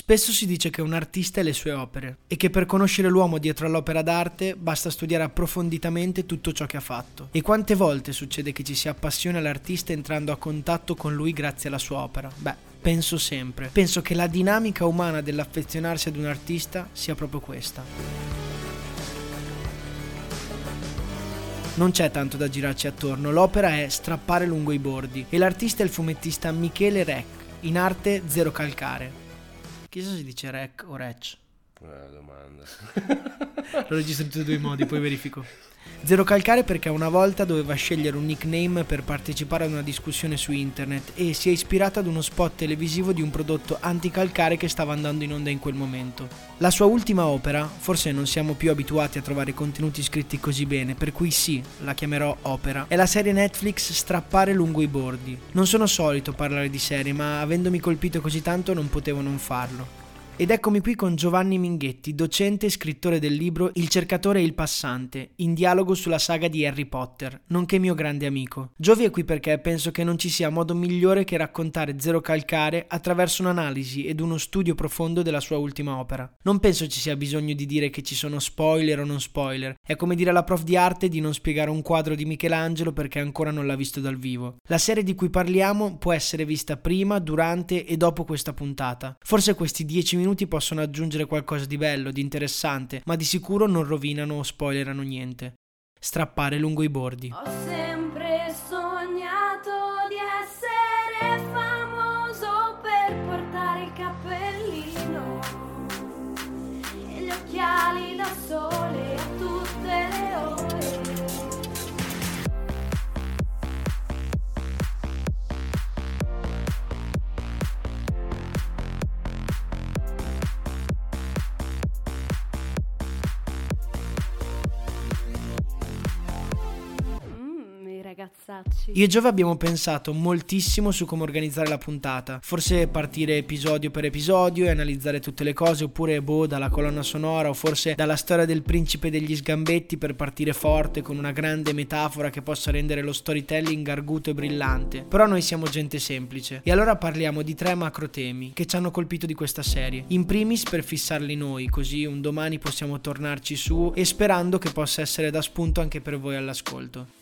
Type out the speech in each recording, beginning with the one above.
Spesso si dice che un artista è le sue opere e che per conoscere l'uomo dietro all'opera d'arte basta studiare approfonditamente tutto ciò che ha fatto. E quante volte succede che ci si appassiona all'artista entrando a contatto con lui grazie alla sua opera? Beh, penso sempre. Penso che la dinamica umana dell'affezionarsi ad un artista sia proprio questa. Non c'è tanto da girarci attorno, l'opera è strappare lungo i bordi e l'artista è il fumettista Michele Rec, in arte Zero Calcare. Chissà se si dice rec o rec. Buona domanda. Lo registro in tutti due i modi, poi verifico. Zero calcare perché una volta doveva scegliere un nickname per partecipare ad una discussione su internet e si è ispirato ad uno spot televisivo di un prodotto anticalcare che stava andando in onda in quel momento. La sua ultima opera, forse non siamo più abituati a trovare contenuti scritti così bene, per cui sì, la chiamerò opera, è la serie Netflix Strappare lungo i bordi. Non sono solito parlare di serie, ma avendomi colpito così tanto non potevo non farlo. Ed eccomi qui con Giovanni Minghetti, docente e scrittore del libro Il cercatore e il passante, in dialogo sulla saga di Harry Potter, nonché mio grande amico. Giovi è qui perché penso che non ci sia modo migliore che raccontare Zero Calcare attraverso un'analisi ed uno studio profondo della sua ultima opera. Non penso ci sia bisogno di dire che ci sono spoiler o non spoiler, è come dire alla prof di arte di non spiegare un quadro di Michelangelo perché ancora non l'ha visto dal vivo. La serie di cui parliamo può essere vista prima, durante e dopo questa puntata. Forse questi 10 minuti minuti possono aggiungere qualcosa di bello, di interessante, ma di sicuro non rovinano o spoilerano niente. Strappare lungo i bordi. Ho ragazzacci. Io e Giove abbiamo pensato moltissimo su come organizzare la puntata. Forse partire episodio per episodio e analizzare tutte le cose, oppure boh, dalla colonna sonora, o forse dalla storia del principe degli sgambetti per partire forte con una grande metafora che possa rendere lo storytelling arguto e brillante. Però noi siamo gente semplice. E allora parliamo di tre macro temi che ci hanno colpito di questa serie. In primis per fissarli noi, così un domani possiamo tornarci su e sperando che possa essere da spunto anche per voi all'ascolto.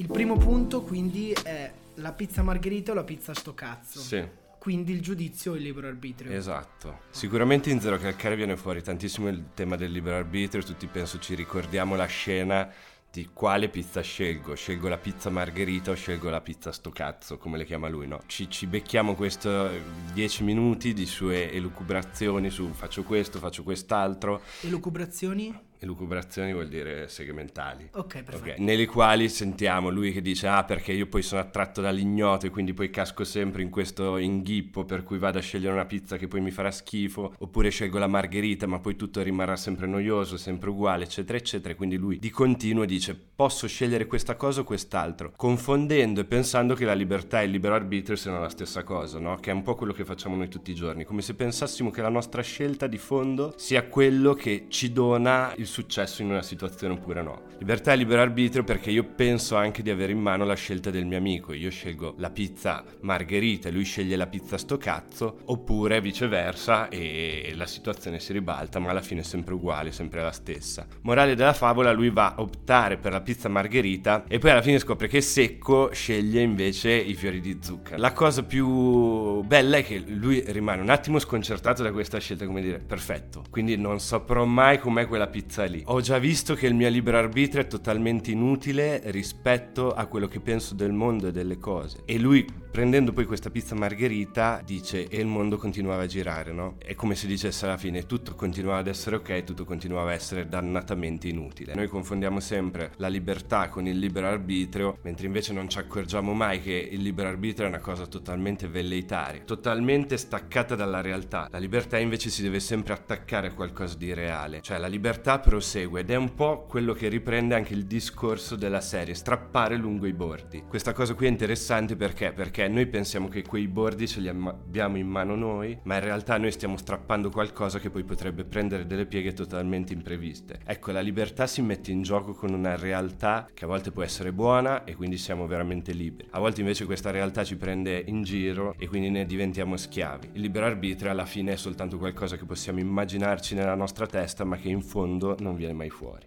Il primo punto quindi è la pizza margherita o la pizza sto cazzo. Sì, Quindi il giudizio e il libero arbitrio. esatto. Sicuramente in Zero Calcare viene fuori tantissimo il tema del libero arbitrio, tutti penso ci ricordiamo la scena di quale pizza scelgo, scelgo la pizza margherita o scelgo la pizza sto cazzo, come le chiama lui, no? Ci, ci becchiamo questo 10 minuti di sue elucubrazioni su faccio questo, faccio quest'altro, Elucubrazioni? Elucubrazioni vuol dire segmentali. Ok, perfetto. Ok, nelle quali sentiamo lui che dice ah perché io poi sono attratto dall'ignoto e quindi poi casco sempre in questo inghippo per cui vado a scegliere una pizza che poi mi farà schifo oppure scelgo la margherita ma poi tutto rimarrà sempre noioso, sempre uguale eccetera eccetera quindi lui di continuo dice posso scegliere questa cosa o quest'altro confondendo e pensando che la libertà e il libero arbitrio siano la stessa cosa no? che è un po' quello che facciamo noi tutti i giorni come se pensassimo che la nostra scelta di fondo sia quello che ci dona il successo in una situazione oppure no. Libertà e libero arbitrio perché io penso anche di avere in mano la scelta del mio amico. Io scelgo la pizza margherita e lui sceglie la pizza sto cazzo, oppure viceversa e la situazione si ribalta, ma alla fine è sempre uguale, sempre la stessa. Morale della favola, lui va a optare per la pizza margherita e poi alla fine scopre che secco sceglie invece i fiori di zucchero. La cosa più bella è che lui rimane un attimo sconcertato da questa scelta, come dire, perfetto, quindi non saprò mai com'è quella pizza lì. Ho già visto che il mio libero arbitrio è totalmente inutile rispetto a quello che penso del mondo e delle cose. E lui Prendendo poi questa pizza margherita dice e il mondo continuava a girare, no? È come se dicesse alla fine tutto continuava ad essere ok, tutto continuava a essere dannatamente inutile. Noi confondiamo sempre la libertà con il libero arbitrio, mentre invece non ci accorgiamo mai che il libero arbitrio è una cosa totalmente velleitaria, totalmente staccata dalla realtà. La libertà invece si deve sempre attaccare a qualcosa di reale, cioè la libertà prosegue ed è un po' quello che riprende anche il discorso della serie, strappare lungo i bordi. Questa cosa qui è interessante perché? Perché perché noi pensiamo che quei bordi ce li abbiamo in mano noi, ma in realtà noi stiamo strappando qualcosa che poi potrebbe prendere delle pieghe totalmente impreviste. Ecco, la libertà si mette in gioco con una realtà che a volte può essere buona e quindi siamo veramente liberi. A volte invece questa realtà ci prende in giro e quindi ne diventiamo schiavi. Il libero arbitrio alla fine è soltanto qualcosa che possiamo immaginarci nella nostra testa, ma che in fondo non viene mai fuori.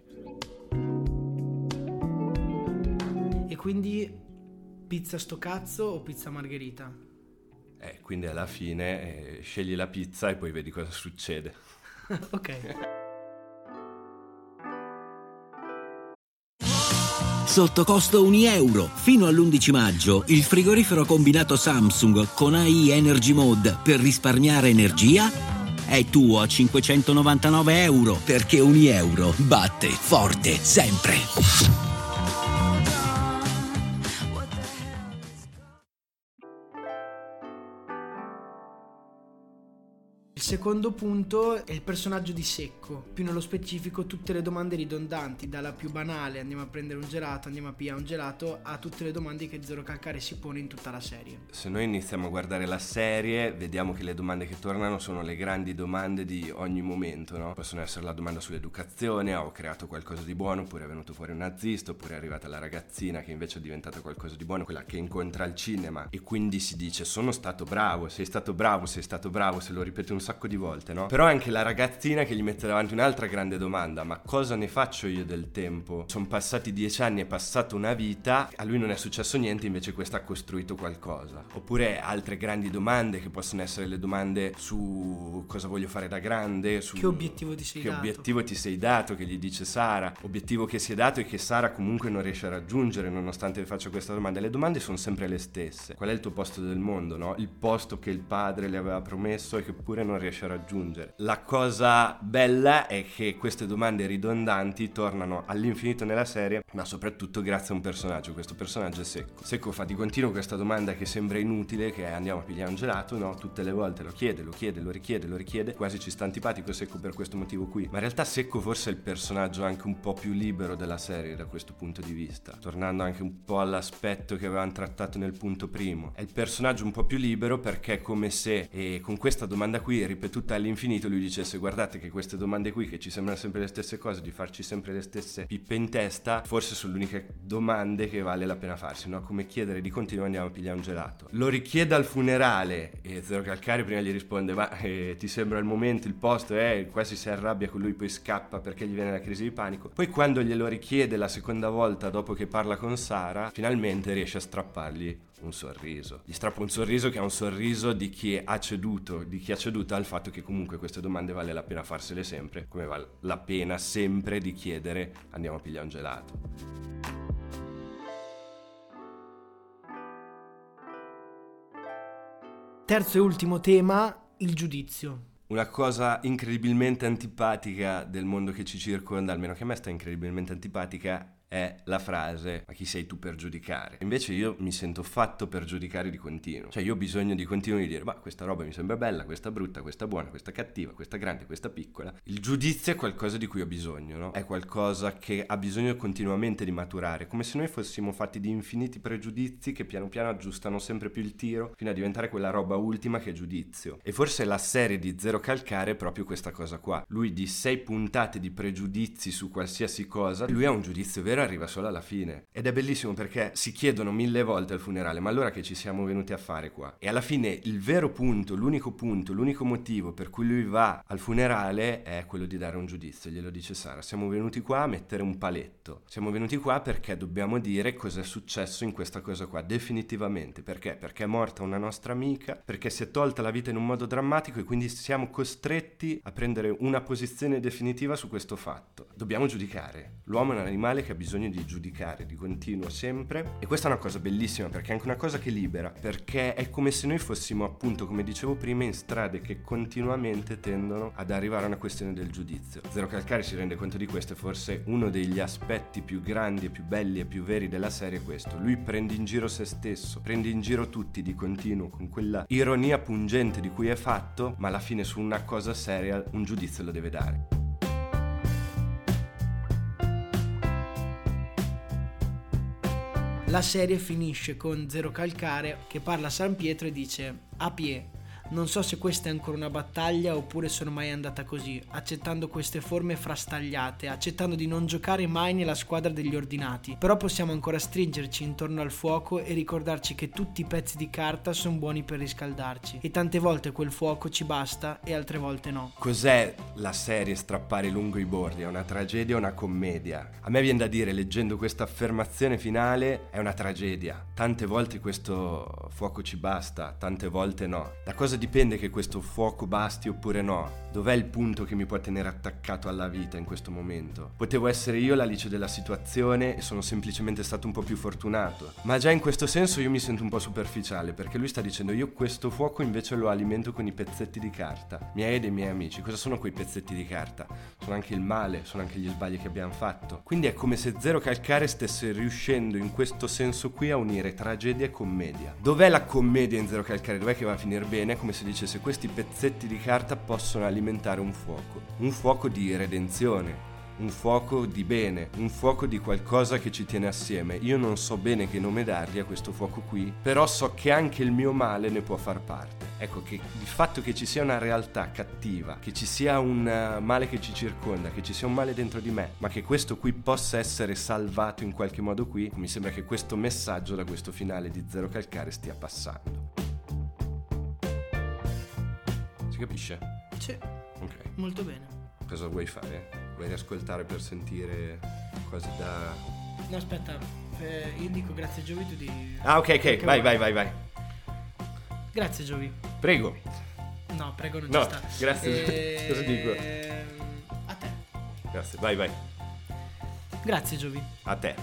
E quindi Pizza sto cazzo o pizza margherita? Eh, quindi alla fine eh, scegli la pizza e poi vedi cosa succede. ok. Sotto costo 1 euro. Fino all'11 maggio il frigorifero combinato Samsung con AI Energy Mode per risparmiare energia è tuo a 599 euro perché 1 euro batte forte sempre. Secondo punto è il personaggio di Secco, più nello specifico tutte le domande ridondanti, dalla più banale andiamo a prendere un gelato, andiamo a pigliare un gelato, a tutte le domande che Zero Calcare si pone in tutta la serie. Se noi iniziamo a guardare la serie, vediamo che le domande che tornano sono le grandi domande di ogni momento, no? Possono essere la domanda sull'educazione, ho creato qualcosa di buono, oppure è venuto fuori un nazista, oppure è arrivata la ragazzina che invece è diventata qualcosa di buono, quella che incontra al cinema e quindi si dice sono stato bravo, sei stato bravo, sei stato bravo, se lo ripete un sacco sacco di volte, no? Però anche la ragazzina che gli mette davanti un'altra grande domanda, ma cosa ne faccio io del tempo? Sono passati dieci anni, è passata una vita, a lui non è successo niente, invece questa ha costruito qualcosa. Oppure altre grandi domande che possono essere le domande su cosa voglio fare da grande, su che obiettivo ti sei che dato. obiettivo ti sei dato, che gli dice Sara, obiettivo che si è dato e che Sara comunque non riesce a raggiungere nonostante faccia questa domanda. Le domande sono sempre le stesse. Qual è il tuo posto del mondo, no? Il posto che il padre le aveva promesso e che pure non riesce a raggiungere. La cosa bella è che queste domande ridondanti tornano all'infinito nella serie, ma soprattutto grazie a un personaggio. Questo personaggio è Secco. Secco fa di continuo questa domanda che sembra inutile, che è andiamo a pigliare un gelato, no? Tutte le volte lo chiede, lo chiede, lo richiede, lo richiede, quasi ci sta antipatico Secco per questo motivo qui. Ma in realtà Secco forse è il personaggio anche un po' più libero della serie da questo punto di vista, tornando anche un po' all'aspetto che avevamo trattato nel punto primo. È il personaggio un po' più libero perché è come se e con questa domanda qui ripetuta all'infinito lui dicesse guardate che queste domande qui che ci sembrano sempre le stesse cose, di farci sempre le stesse pippe in testa, forse sono le uniche domande che vale la pena farsi, no? Come chiedere di continuo andiamo a pigliare un gelato. Lo richiede al funerale e Zero Calcari prima gli risponde ma eh, ti sembra il momento, il posto, eh, quasi si arrabbia con lui poi scappa perché gli viene la crisi di panico. Poi quando glielo richiede la seconda volta dopo che parla con Sara, finalmente riesce a strappargli un sorriso. Gli strappo un sorriso che è un sorriso di chi ha ceduto, di chi ha ceduto al fatto che comunque queste domande vale la pena farsele sempre, come vale la pena sempre di chiedere andiamo a pigliare un gelato. Terzo e ultimo tema, il giudizio. Una cosa incredibilmente antipatica del mondo che ci circonda, almeno che a me sta incredibilmente antipatica, è la frase ma chi sei tu per giudicare? Invece io mi sento fatto per giudicare di continuo. Cioè io ho bisogno di continuo di dire ma questa roba mi sembra bella, questa brutta, questa buona, questa cattiva, questa grande, questa piccola. Il giudizio è qualcosa di cui ho bisogno, no? È qualcosa che ha bisogno continuamente di maturare, come se noi fossimo fatti di infiniti pregiudizi che piano piano aggiustano sempre più il tiro fino a diventare quella roba ultima che è giudizio. E forse la serie di Zero Calcare è proprio questa cosa qua. Lui di sei puntate di pregiudizi su qualsiasi cosa, lui ha un giudizio vero arriva solo alla fine. Ed è bellissimo perché si chiedono mille volte al funerale, ma allora che ci siamo venuti a fare qua? E alla fine il vero punto, l'unico punto, l'unico motivo per cui lui va al funerale è quello di dare un giudizio. Glielo dice Sara, siamo venuti qua a mettere un paletto. Siamo venuti qua perché dobbiamo dire cosa è successo in questa cosa qua, definitivamente. Perché? Perché è morta una nostra amica, perché si è tolta la vita in un modo drammatico e quindi siamo costretti a prendere una posizione definitiva su questo fatto. Dobbiamo giudicare. L'uomo è un animale che ha bisogno bisogno di giudicare di continuo sempre e questa è una cosa bellissima perché è anche una cosa che libera, perché è come se noi fossimo appunto, come dicevo prima, in strade che continuamente tendono ad arrivare a una questione del giudizio. Zero Calcare si rende conto di questo e forse uno degli aspetti più grandi e più belli e più veri della serie è questo. Lui prende in giro se stesso, prende in giro tutti di continuo con quella ironia pungente di cui è fatto, ma alla fine su una cosa seria un giudizio lo deve dare. La serie finisce con Zero Calcare che parla a San Pietro e dice A Pie, non so se questa è ancora una battaglia oppure sono mai andata così, accettando queste forme frastagliate, accettando di non giocare mai nella squadra degli ordinati. Però possiamo ancora stringerci intorno al fuoco e ricordarci che tutti i pezzi di carta sono buoni per riscaldarci. E tante volte quel fuoco ci basta e altre volte no. Cos'è la serie Strappare lungo i bordi? È una tragedia o una commedia? A me viene da dire, leggendo questa affermazione finale, è una tragedia. Tante volte questo fuoco ci basta, tante volte no. Da cosa dipende che questo fuoco basti oppure no? Dov'è il punto che mi può tenere attaccato alla vita in questo momento? Potevo essere io l'alice della situazione e sono semplicemente stato un po' più fortunato. Ma già in questo senso io mi sento un po' superficiale perché lui sta dicendo io questo fuoco invece lo alimento con i pezzetti di carta. Miei e dei miei amici. Cosa sono quei pezzetti di carta? Sono anche il male, sono anche gli sbagli che abbiamo fatto. Quindi è come se Zero Calcare stesse riuscendo in questo senso qui a unire tragedia e commedia. Dov'è la commedia in Zero Calcare? Dov'è che va a finire bene? Come se dicesse questi pezzetti di carta possono alimentare un fuoco, un fuoco di redenzione, un fuoco di bene, un fuoco di qualcosa che ci tiene assieme. Io non so bene che nome dargli a questo fuoco qui, però so che anche il mio male ne può far parte. Ecco che il fatto che ci sia una realtà cattiva, che ci sia un eh, male che ci circonda, che ci sia un male dentro di me, ma che questo qui possa essere salvato in qualche modo qui, mi sembra che questo messaggio da questo finale di Zero Calcare stia passando. Si capisce? Sì, Ok. molto bene. Cosa vuoi fare? Vuoi riascoltare per sentire cose da... No, aspetta, eh, io dico grazie Giovi, tu di... Ah, ok, ok, vai, vai, vai, vai. Grazie Giovi. Prego. No, prego, non No, ci sta. grazie. Cosa dico? A te. Grazie, vai, vai. Grazie Giovi. A te.